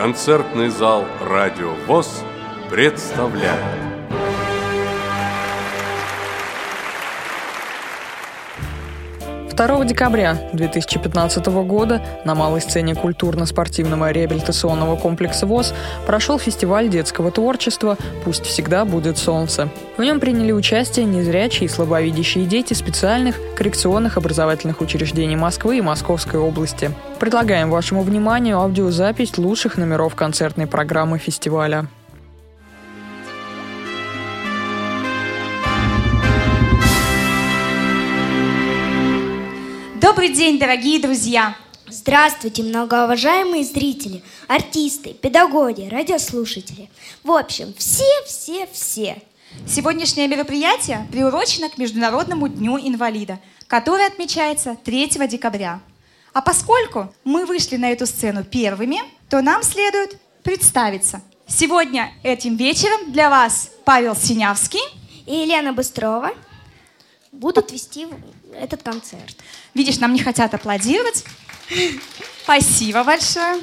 Концертный зал «Радио ВОЗ» представляет. 2 декабря 2015 года на малой сцене культурно-спортивного реабилитационного комплекса ВОЗ прошел фестиваль детского творчества «Пусть всегда будет солнце». В нем приняли участие незрячие и слабовидящие дети специальных коррекционных образовательных учреждений Москвы и Московской области. Предлагаем вашему вниманию аудиозапись лучших номеров концертной программы фестиваля. Добрый день, дорогие друзья! Здравствуйте, многоуважаемые зрители, артисты, педагоги, радиослушатели. В общем, все-все-все. Сегодняшнее мероприятие приурочено к Международному дню инвалида, который отмечается 3 декабря. А поскольку мы вышли на эту сцену первыми, то нам следует представиться. Сегодня этим вечером для вас Павел Синявский и Елена Быстрова будут вести этот концерт. Видишь, нам не хотят аплодировать. Спасибо большое.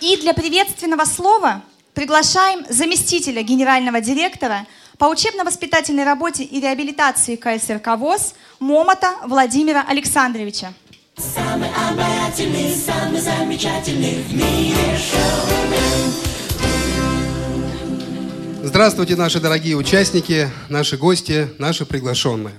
И для приветственного слова приглашаем заместителя генерального директора по учебно-воспитательной работе и реабилитации КСРК ВОЗ Момота Владимира Александровича. Самый обаятельный, самый замечательный в мире шоумен. Здравствуйте, наши дорогие участники, наши гости, наши приглашенные.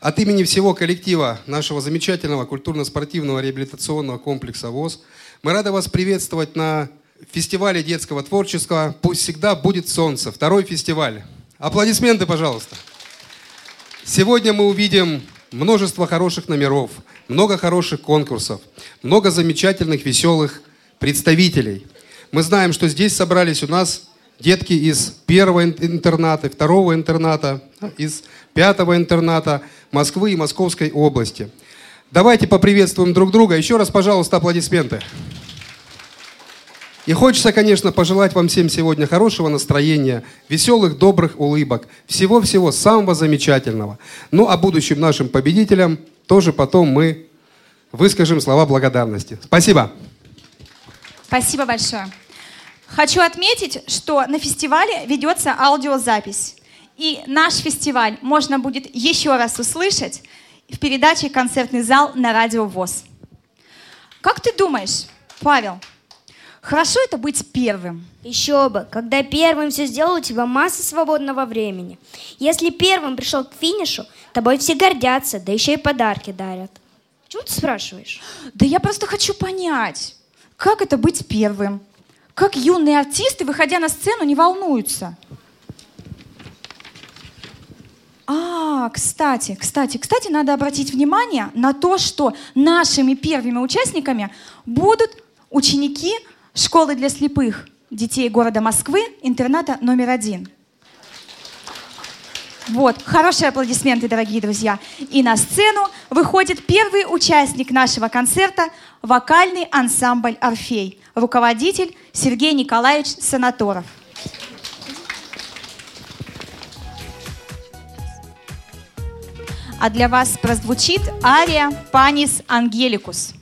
От имени всего коллектива нашего замечательного культурно-спортивного реабилитационного комплекса ВОЗ мы рады вас приветствовать на фестивале детского творчества «Пусть всегда будет солнце». Второй фестиваль. Аплодисменты, пожалуйста. Сегодня мы увидим множество хороших номеров, много хороших конкурсов, много замечательных, веселых представителей. Мы знаем, что здесь собрались у нас детки из первого интерната, второго интерната, из пятого интерната Москвы и Московской области. Давайте поприветствуем друг друга. Еще раз, пожалуйста, аплодисменты. И хочется, конечно, пожелать вам всем сегодня хорошего настроения, веселых, добрых улыбок, всего-всего самого замечательного. Ну, а будущим нашим победителям тоже потом мы выскажем слова благодарности. Спасибо. Спасибо большое. Хочу отметить, что на фестивале ведется аудиозапись. И наш фестиваль можно будет еще раз услышать в передаче «Концертный зал» на радио ВОЗ. Как ты думаешь, Павел, хорошо это быть первым? Еще бы, когда первым все сделал, у тебя масса свободного времени. Если первым пришел к финишу, тобой все гордятся, да еще и подарки дарят. Чего ты спрашиваешь? Да я просто хочу понять, как это быть первым? Как юные артисты, выходя на сцену, не волнуются? А, кстати, кстати, кстати, надо обратить внимание на то, что нашими первыми участниками будут ученики школы для слепых детей города Москвы, интерната номер один. Вот, хорошие аплодисменты, дорогие друзья. И на сцену выходит первый участник нашего концерта – вокальный ансамбль «Орфей», руководитель Сергей Николаевич Санаторов. А для вас прозвучит ария «Панис Ангеликус».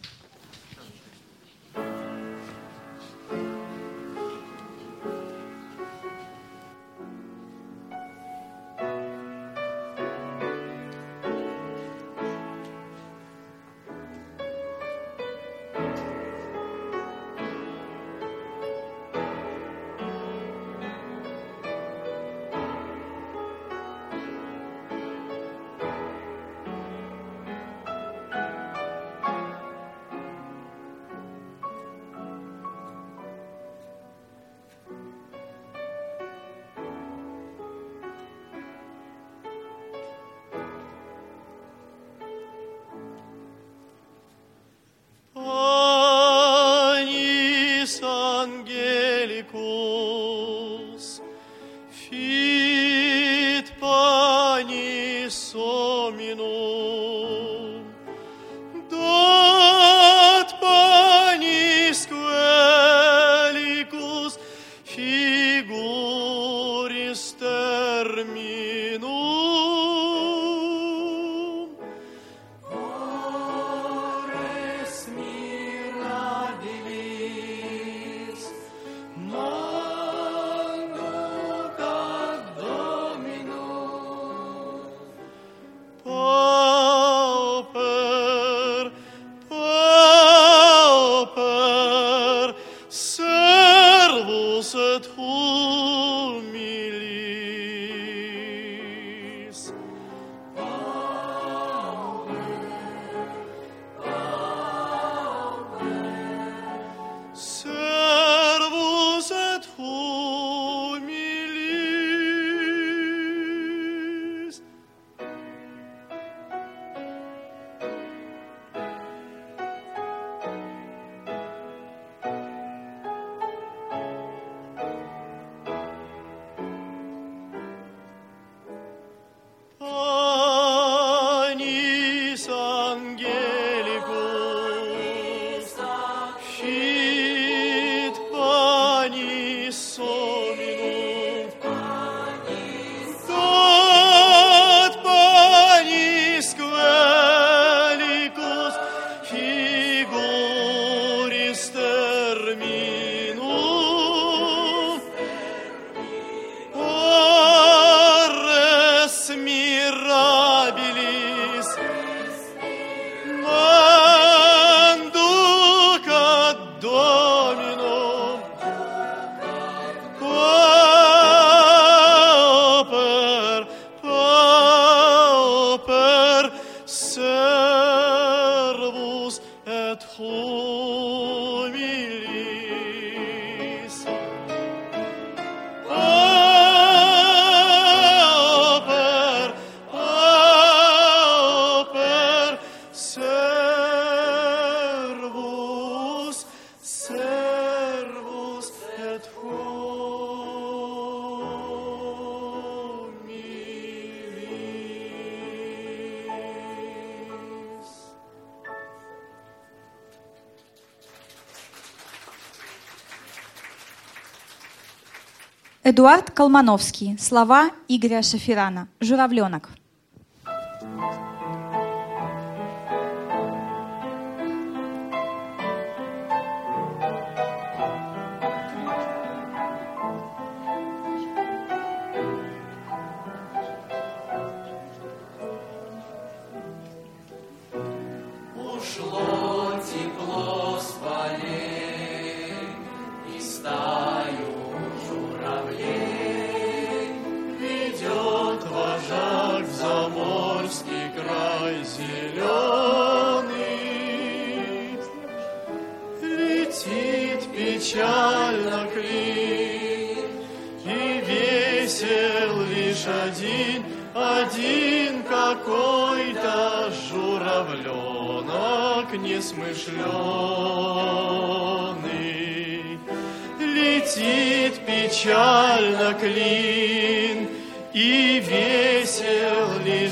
Эдуард Колмановский. Слова Игоря Шафирана. «Журавленок».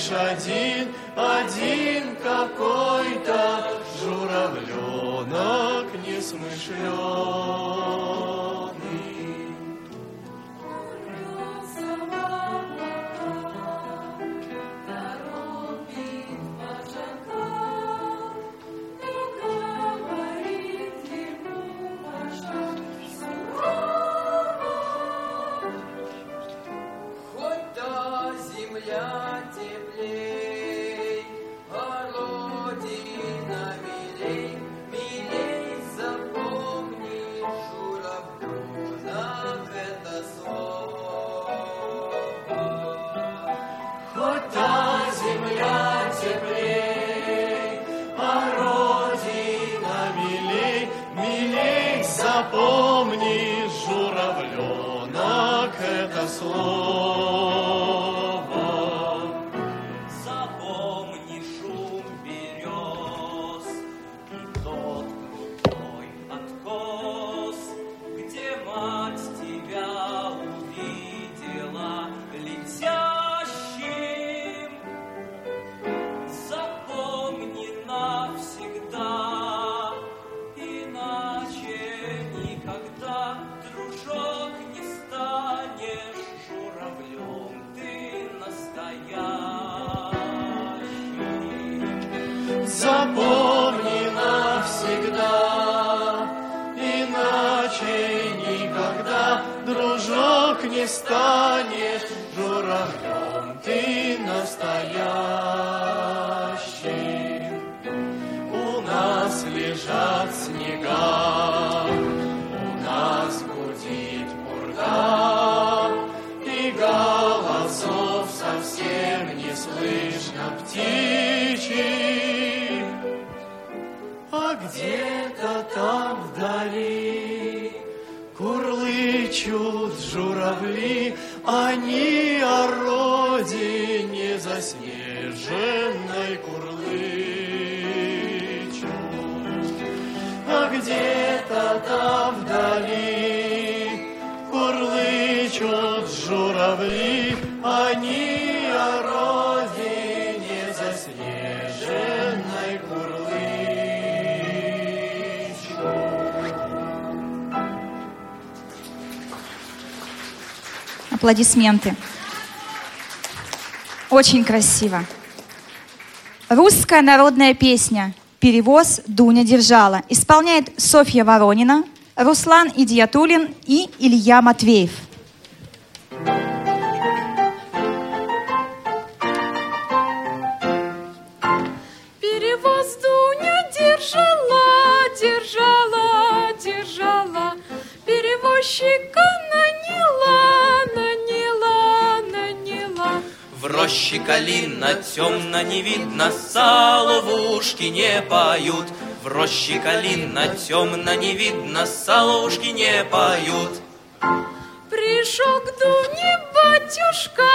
лишь один, один какой-то журавленок несмышленый. song. не станешь журавлем, ты настоящий. У нас лежат снега, у нас гудит бурда, и голосов совсем не слышно птичьих. А где-то там летят журавли, они о родине заснеженной курлычут. А где-то там вдали курлычут журавли, они о родине Аплодисменты. Очень красиво. Русская народная песня «Перевоз Дуня держала» исполняет Софья Воронина, Руслан Идиатулин и Илья Матвеев. Перевоз Дуня держала, держала, держала, перевозчика В роще калина темно не видно, сало в ушки не поют. В роще калина темно не видно, сало в ушки не поют. Пришел к Дуне батюшка,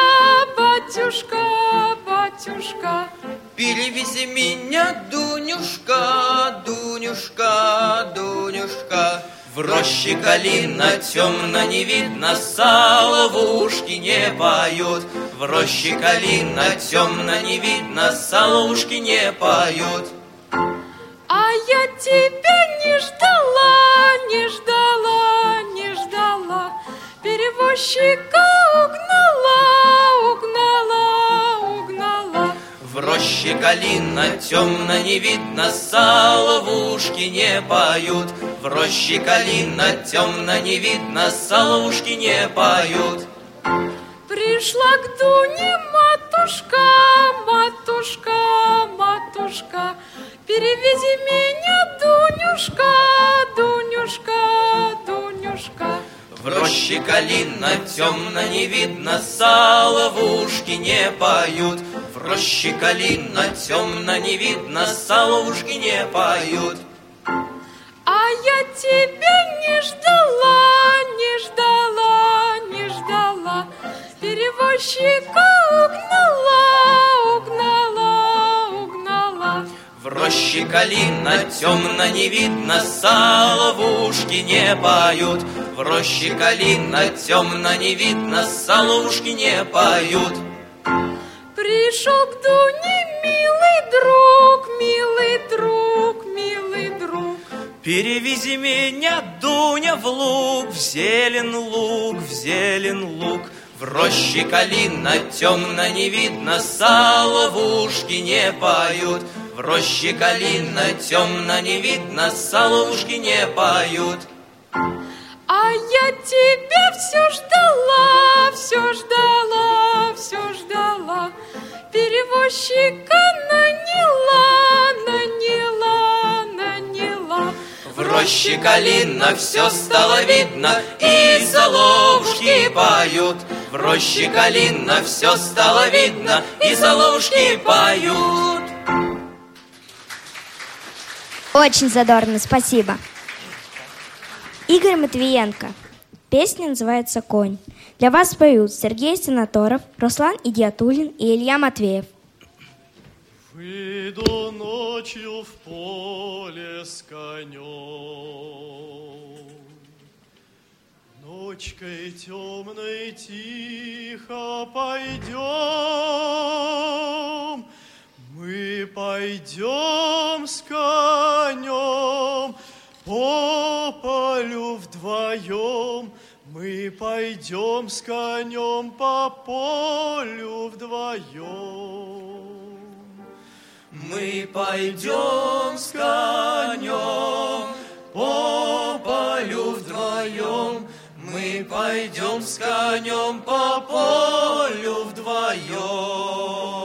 батюшка, батюшка. Перевези меня, Дунюшка, Дунюшка, Дунюшка. В роще калина темно не видно, сало в ушки не поют. В роще калина темно не видно, сало в ушки не поют. А я тебя не ждала, не ждала, не ждала. Перевозчика угнала, В роще калина темно не видно, сало в ушки не поют. В роще калина темно не видно, сало в ушки не поют. Пришла к Дуне матушка, матушка, матушка. Перевези меня, Дунюшка, Дунюшка, Дунюшка. В роще калина темно не видно, сало в ушки не поют. В роще калина темно не видно, сало в ушки не поют. А я тебя не ждала, не ждала, не ждала. Перевозчика угнала, угнала, угнала. В роще калина темно не видно, сало в ушки не поют. В роще калина темно не видно, сало в ушки не поют. Пришел к Дуне милый друг, милый друг, милый друг. Перевези меня, Дуня, в луг, в зелен луг, в зелен луг. В роще калина темно не видно, сало в ушки не поют. В роще калина темно не видно, сало в ушки не поют. А я тебя все ждала, все ждала, все ждала. Перевозчика наняла, наняла, наняла. В роще калина все стало видно, и соловушки поют. В роще калина все стало видно, и соловушки поют. Очень задорно, спасибо. Игорь Матвиенко. Песня называется «Конь». Для вас поют Сергей Сенаторов, Руслан Идиатулин и Илья Матвеев. Выйду ночью в поле с конем. Ночкой темной тихо пойдем. Мы пойдем с конем по полю вдвоем. Мы пойдем с конем по полю вдвоем. Мы пойдем с конем по полю вдвоем. Мы пойдем с конем по полю вдвоем.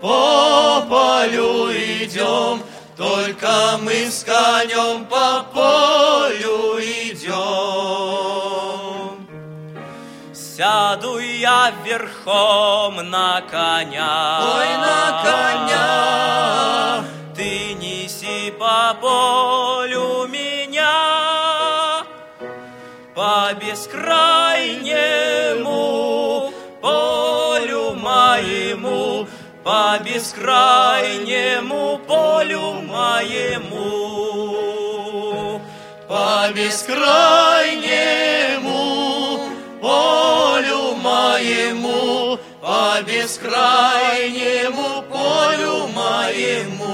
по полю идем, Только мы с конем по полю идем. Сяду я верхом на коня. Ой, на коня. Ты неси по полю бескрайнему полю моему, по бескрайнему полю моему, по бескрайнему полю моему.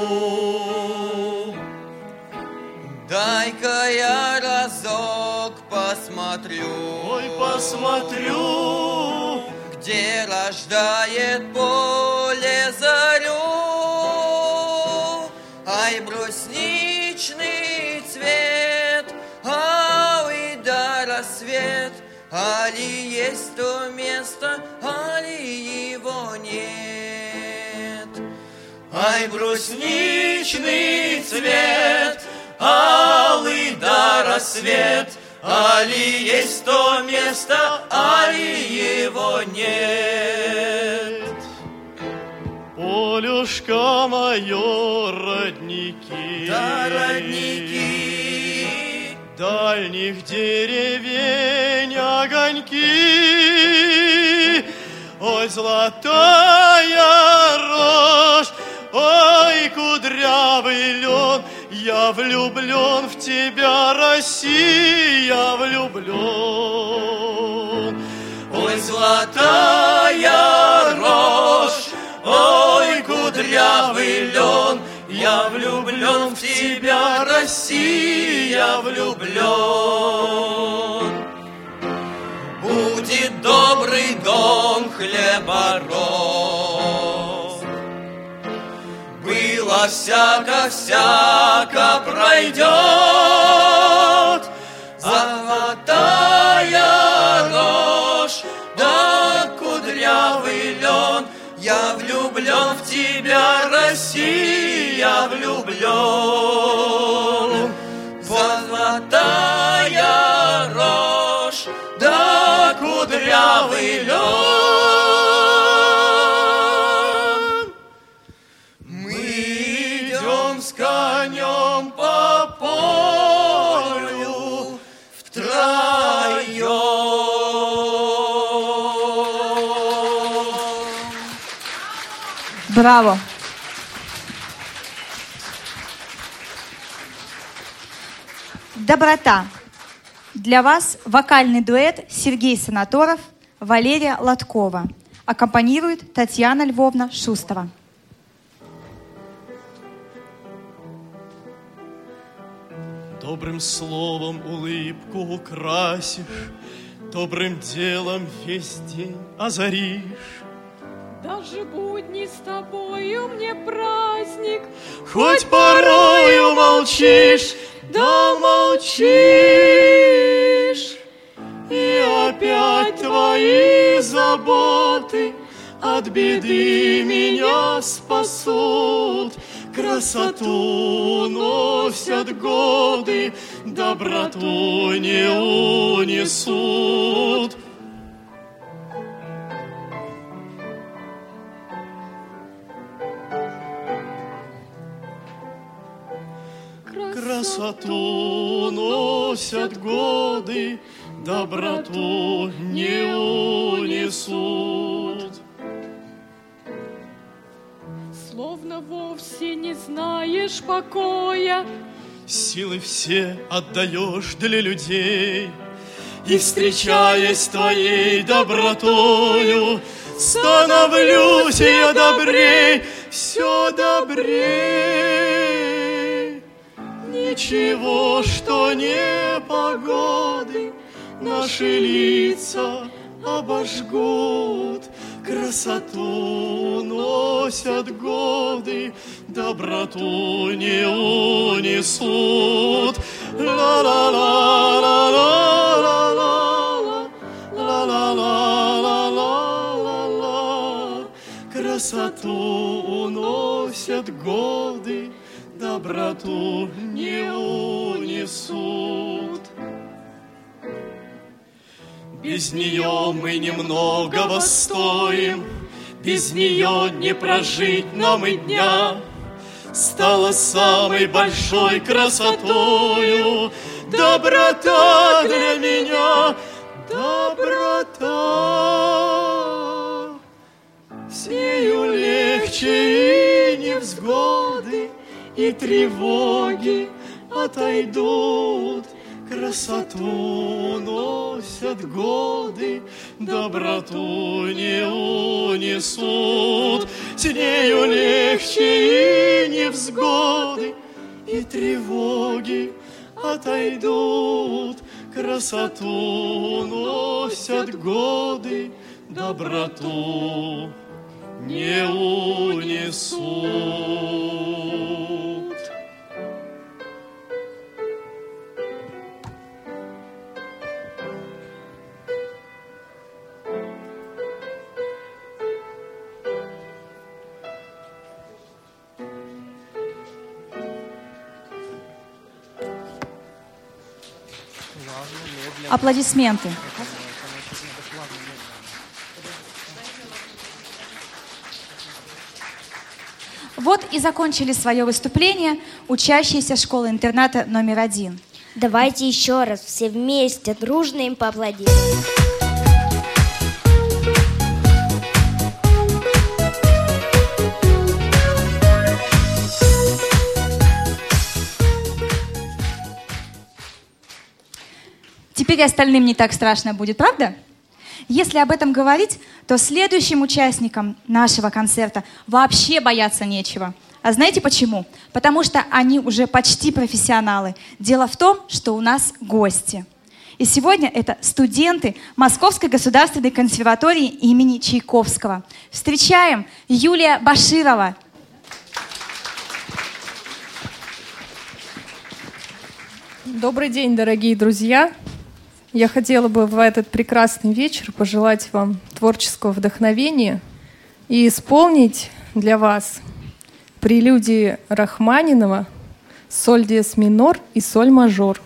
Дай-ка я разок посмотрю, Ой, посмотрю, где рождает поле рассвет, Али есть то место, али его нет. Ай, брусничный цвет, алый да рассвет, Али есть то место, али его нет. полюшка мое, родники. Да, родники, Дальних деревень огоньки. Ой, золотая рожь, ой, кудрявый лен, я влюблен в тебя, Россия, влюблен. ой, золотая рожь, ой, кудрявый лен, я влюблен в тебя, Россия, влюблен. Будет добрый дом хлеборос. Было всяко-всяко пройдет, Россия, влюблен. Золотая рожь, да кудрявый лен. Мы идем с конем по полю втроем. Браво! Доброта. Для вас вокальный дуэт Сергей Санаторов, Валерия Лоткова. Аккомпанирует Татьяна Львовна Шустова. Добрым словом улыбку украсишь, Добрым делом весь день озаришь. Даже будни с тобою мне праздник, Хоть порою молчишь, да молчишь, И опять твои заботы От беды меня спасут. Красоту носят годы, Доброту не унесут. Красоту носят годы, доброту не унесут. словно вовсе не знаешь покоя. Силы все отдаешь для людей, И, встречаясь твоей добротою, Становлюсь я добрей, все добрей. Ничего, что не погоды, Наши лица обожгут. Красоту носят годы, доброту не унесут. Ла-ла-ла-ла-ла-ла-ла, ла-ла-ла-ла-ла-ла-ла. Красоту уносят годы, доброту не унесут. Без нее мы немногого стоим, Без нее не прожить нам и дня. Стала самой большой красотою Доброта для меня, доброта. С нею легче и невзгоды, и тревоги отойдут. Красоту носят годы, доброту не унесут. С нею легче и невзгоды, и тревоги отойдут. Красоту носят годы, доброту не унесут. Аплодисменты. Вот и закончили свое выступление учащиеся школы-интерната номер один. Давайте еще раз все вместе дружно им поаплодируем. Теперь остальным не так страшно будет, правда? Если об этом говорить, то следующим участникам нашего концерта вообще бояться нечего. А знаете почему? Потому что они уже почти профессионалы. Дело в том, что у нас гости. И сегодня это студенты Московской государственной консерватории имени Чайковского. Встречаем Юлия Баширова. Добрый день, дорогие друзья! Я хотела бы в этот прекрасный вечер пожелать вам творческого вдохновения и исполнить для вас прелюдии Рахманинова «Соль диез минор» и «Соль мажор».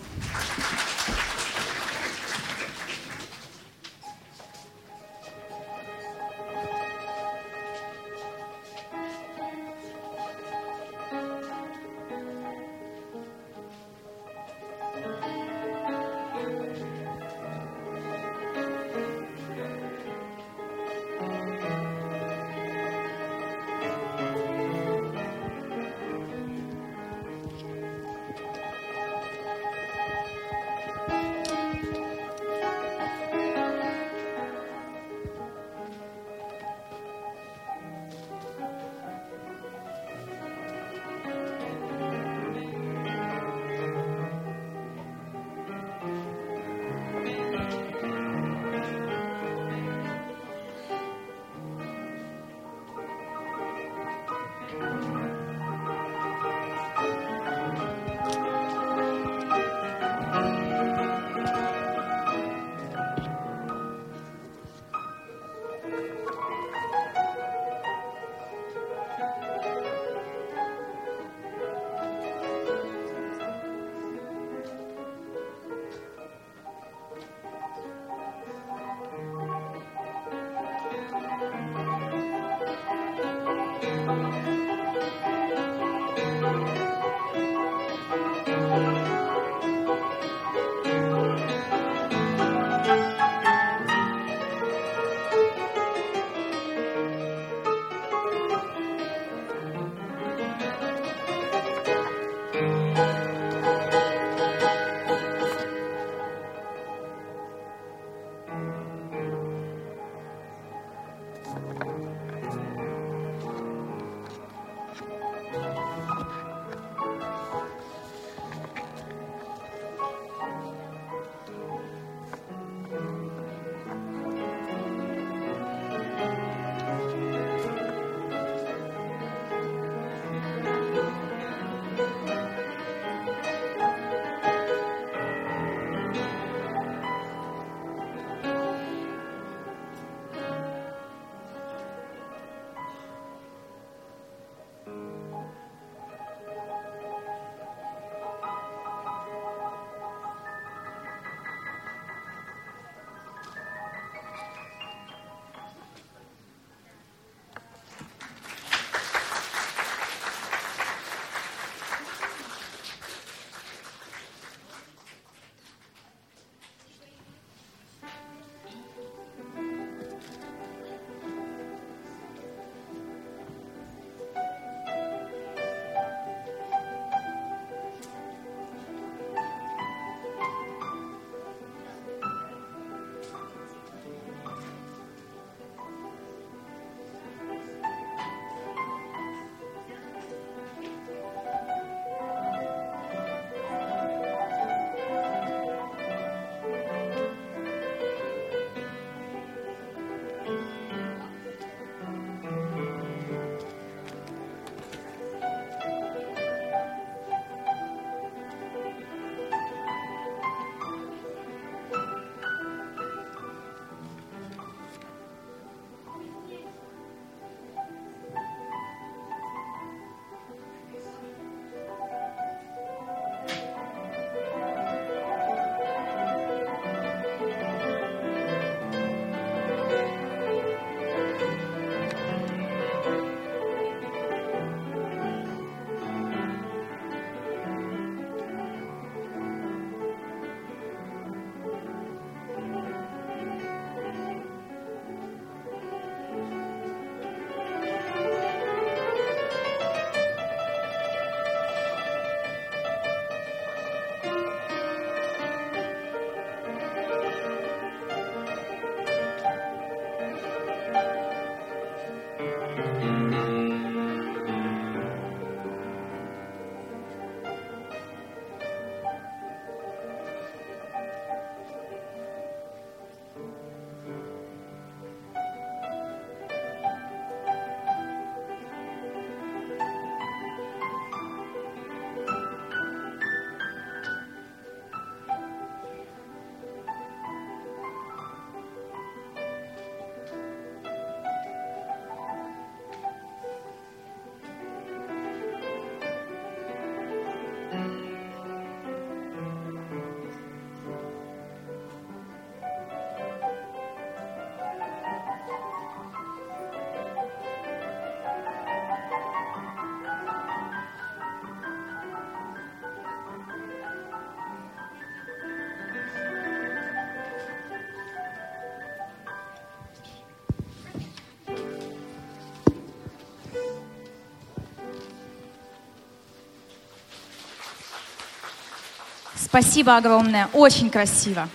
Спасибо огромное, очень красиво.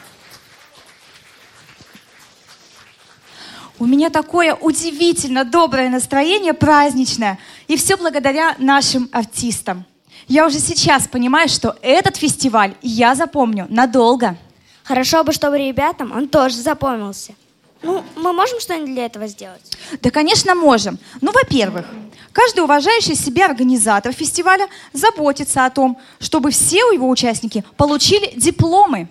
У меня такое удивительно доброе настроение, праздничное. И все благодаря нашим артистам. Я уже сейчас понимаю, что этот фестиваль я запомню надолго. Хорошо бы, чтобы ребятам он тоже запомнился. Ну, мы можем что-нибудь для этого сделать? Да, конечно, можем. Ну, во-первых, каждый уважающий себя организатор фестиваля заботится о том, чтобы все его участники получили дипломы.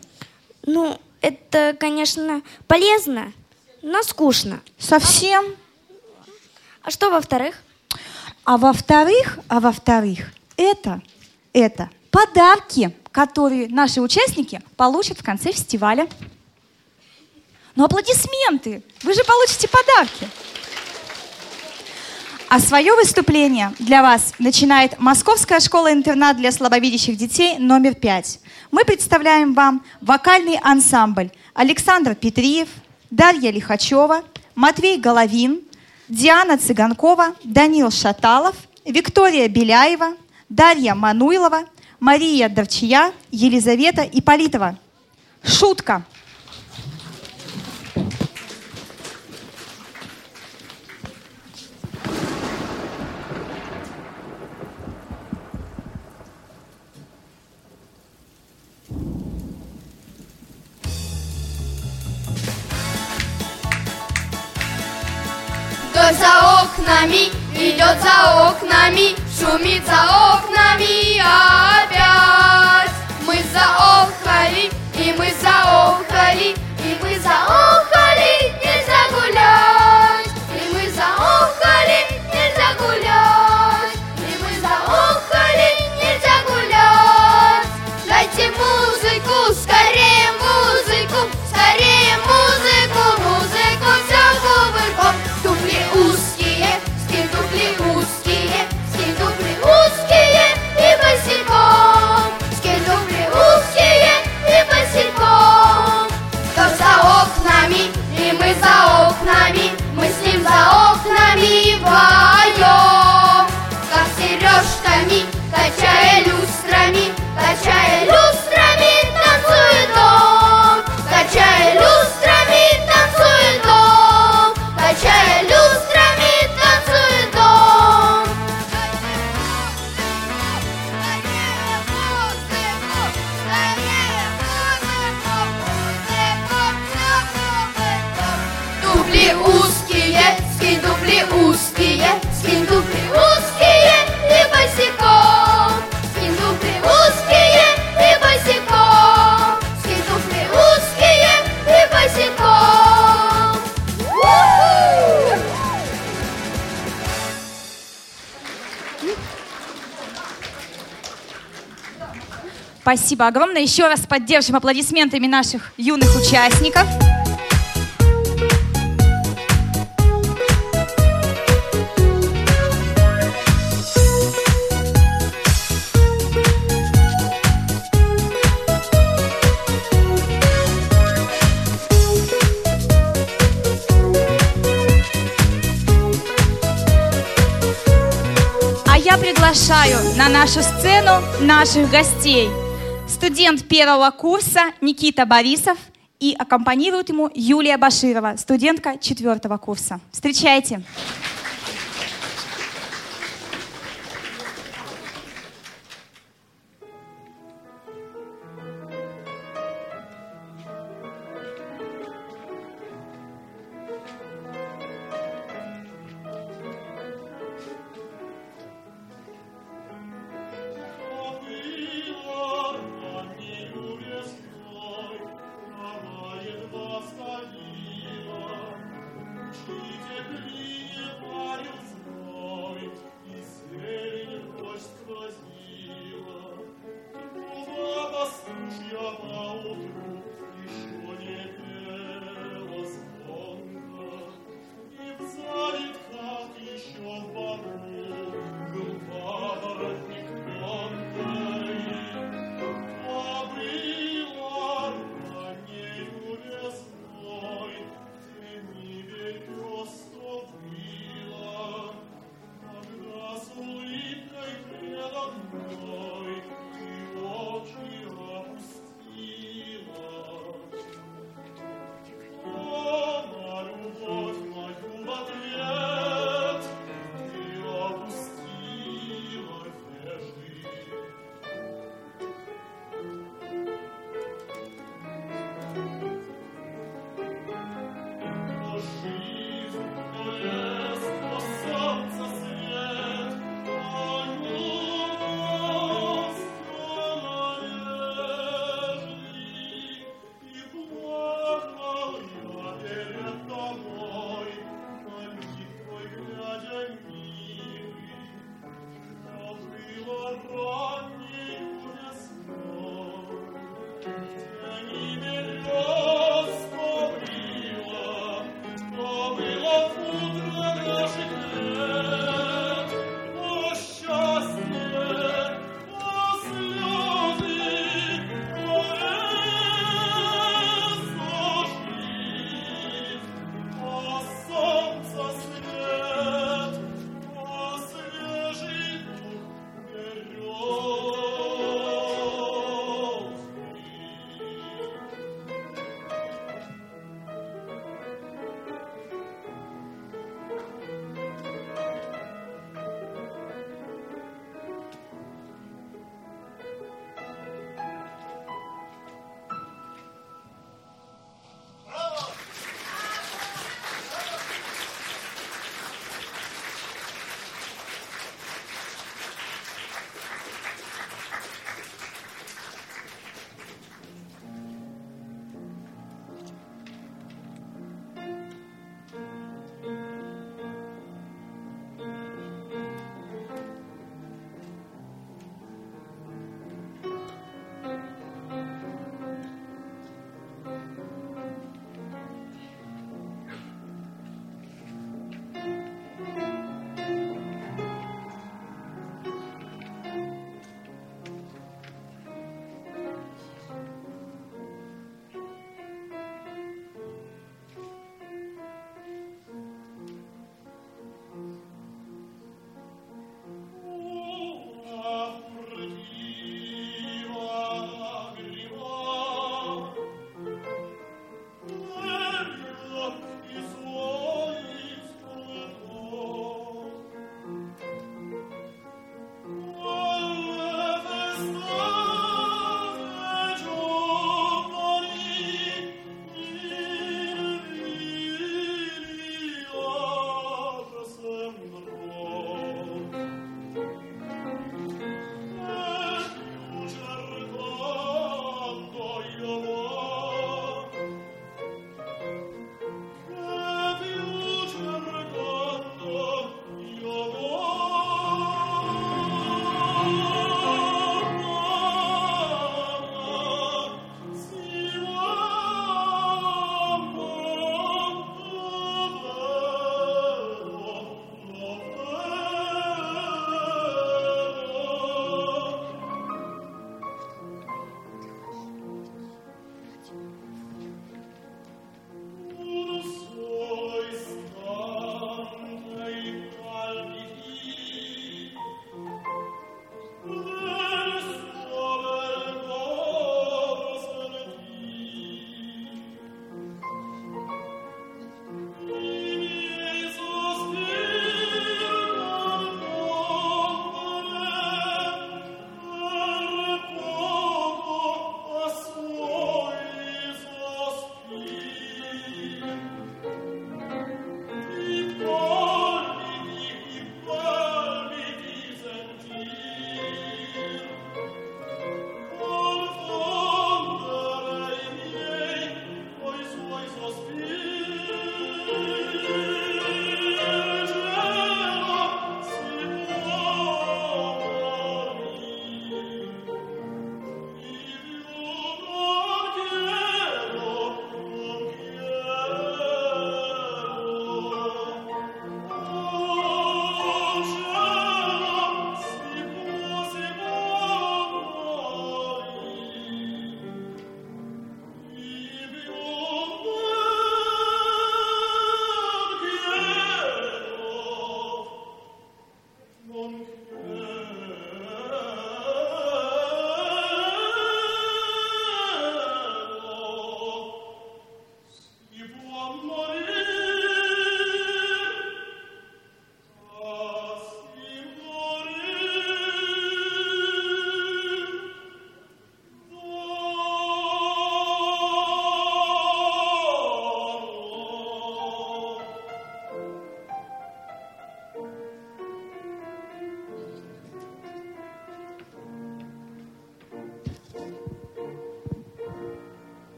Ну, это, конечно, полезно, но скучно. Совсем. А что во-вторых? А во-вторых, а во-вторых, это, это подарки, которые наши участники получат в конце фестиваля. Ну, аплодисменты! Вы же получите подарки. А свое выступление для вас начинает Московская школа-интернат для слабовидящих детей номер 5. Мы представляем вам вокальный ансамбль Александр Петриев, Дарья Лихачева, Матвей Головин, Диана Цыганкова, Данил Шаталов, Виктория Беляева, Дарья Мануйлова, Мария Давчия, Елизавета Иполитова. Шутка. За окнами, идет за окнами, шумит за окнами опять. Мы заохали, и мы заохали, Спасибо огромное. Еще раз поддержим аплодисментами наших юных участников. А приглашаю на нашу сцену наших гостей. Студент первого курса Никита Борисов и аккомпанирует ему Юлия Баширова, студентка четвертого курса. Встречайте. Едва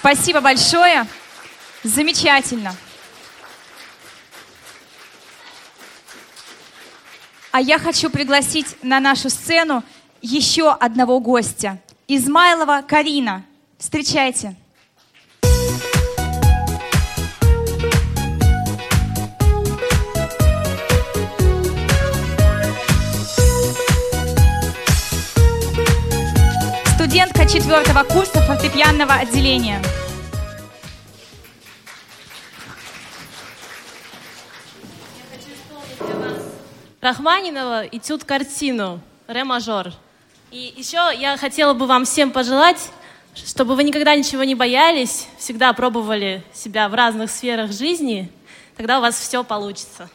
Спасибо большое. Замечательно. А я хочу пригласить на нашу сцену еще одного гостя. Измайлова Карина. Встречайте. Студентка четвертого курса фортепианного отделения. Рахманинова этюд картину «Ре мажор». И еще я хотела бы вам всем пожелать, чтобы вы никогда ничего не боялись, всегда пробовали себя в разных сферах жизни, тогда у вас все получится.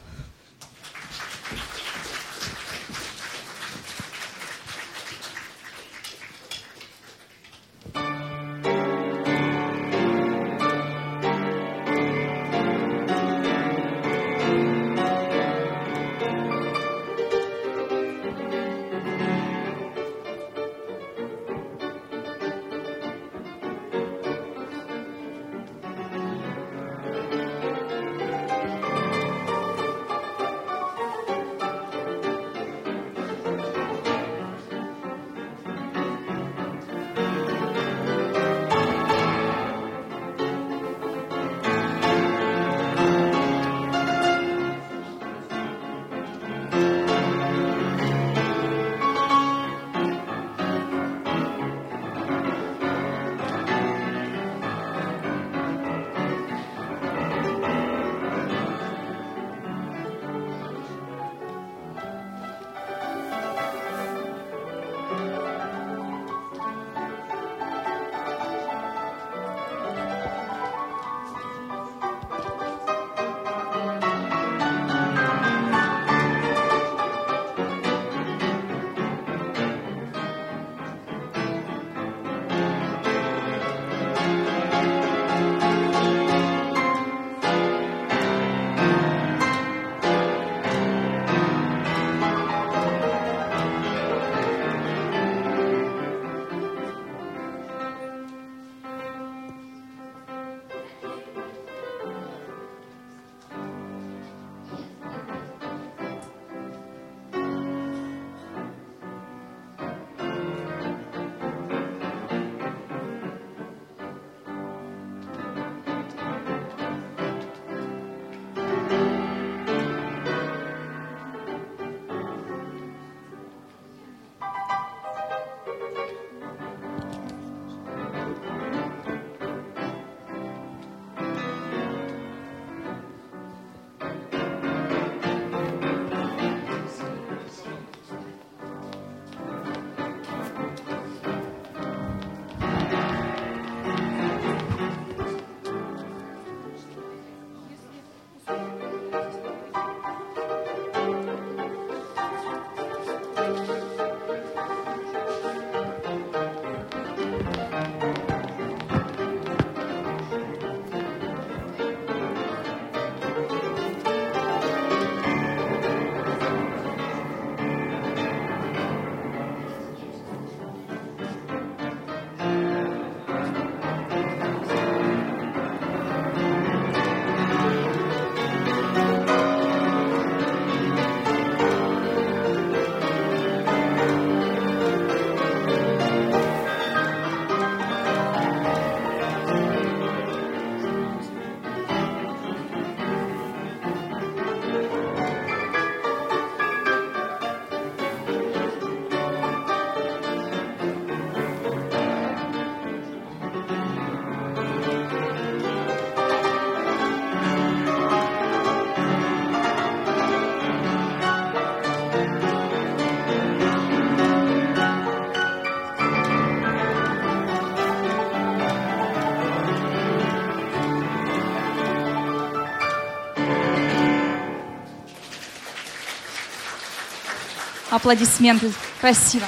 Аплодисменты. Спасибо.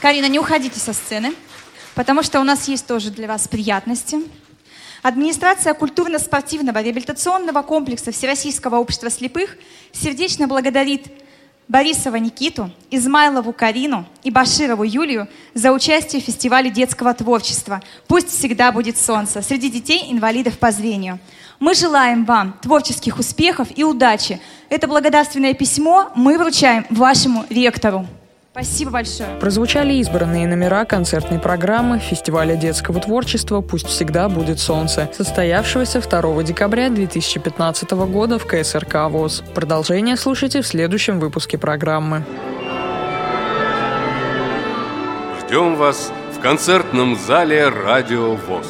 Карина, не уходите со сцены, потому что у нас есть тоже для вас приятности. Администрация культурно-спортивного реабилитационного комплекса Всероссийского общества слепых сердечно благодарит Борисова Никиту, Измайлову Карину и Баширову Юлию за участие в фестивале детского творчества «Пусть всегда будет солнце» среди детей-инвалидов по зрению. Мы желаем вам творческих успехов и удачи. Это благодарственное письмо мы вручаем вашему ректору. Спасибо большое. Прозвучали избранные номера концертной программы фестиваля детского творчества «Пусть всегда будет солнце», состоявшегося 2 декабря 2015 года в КСРК ВОЗ. Продолжение слушайте в следующем выпуске программы. Ждем вас в концертном зале «Радио ВОЗ».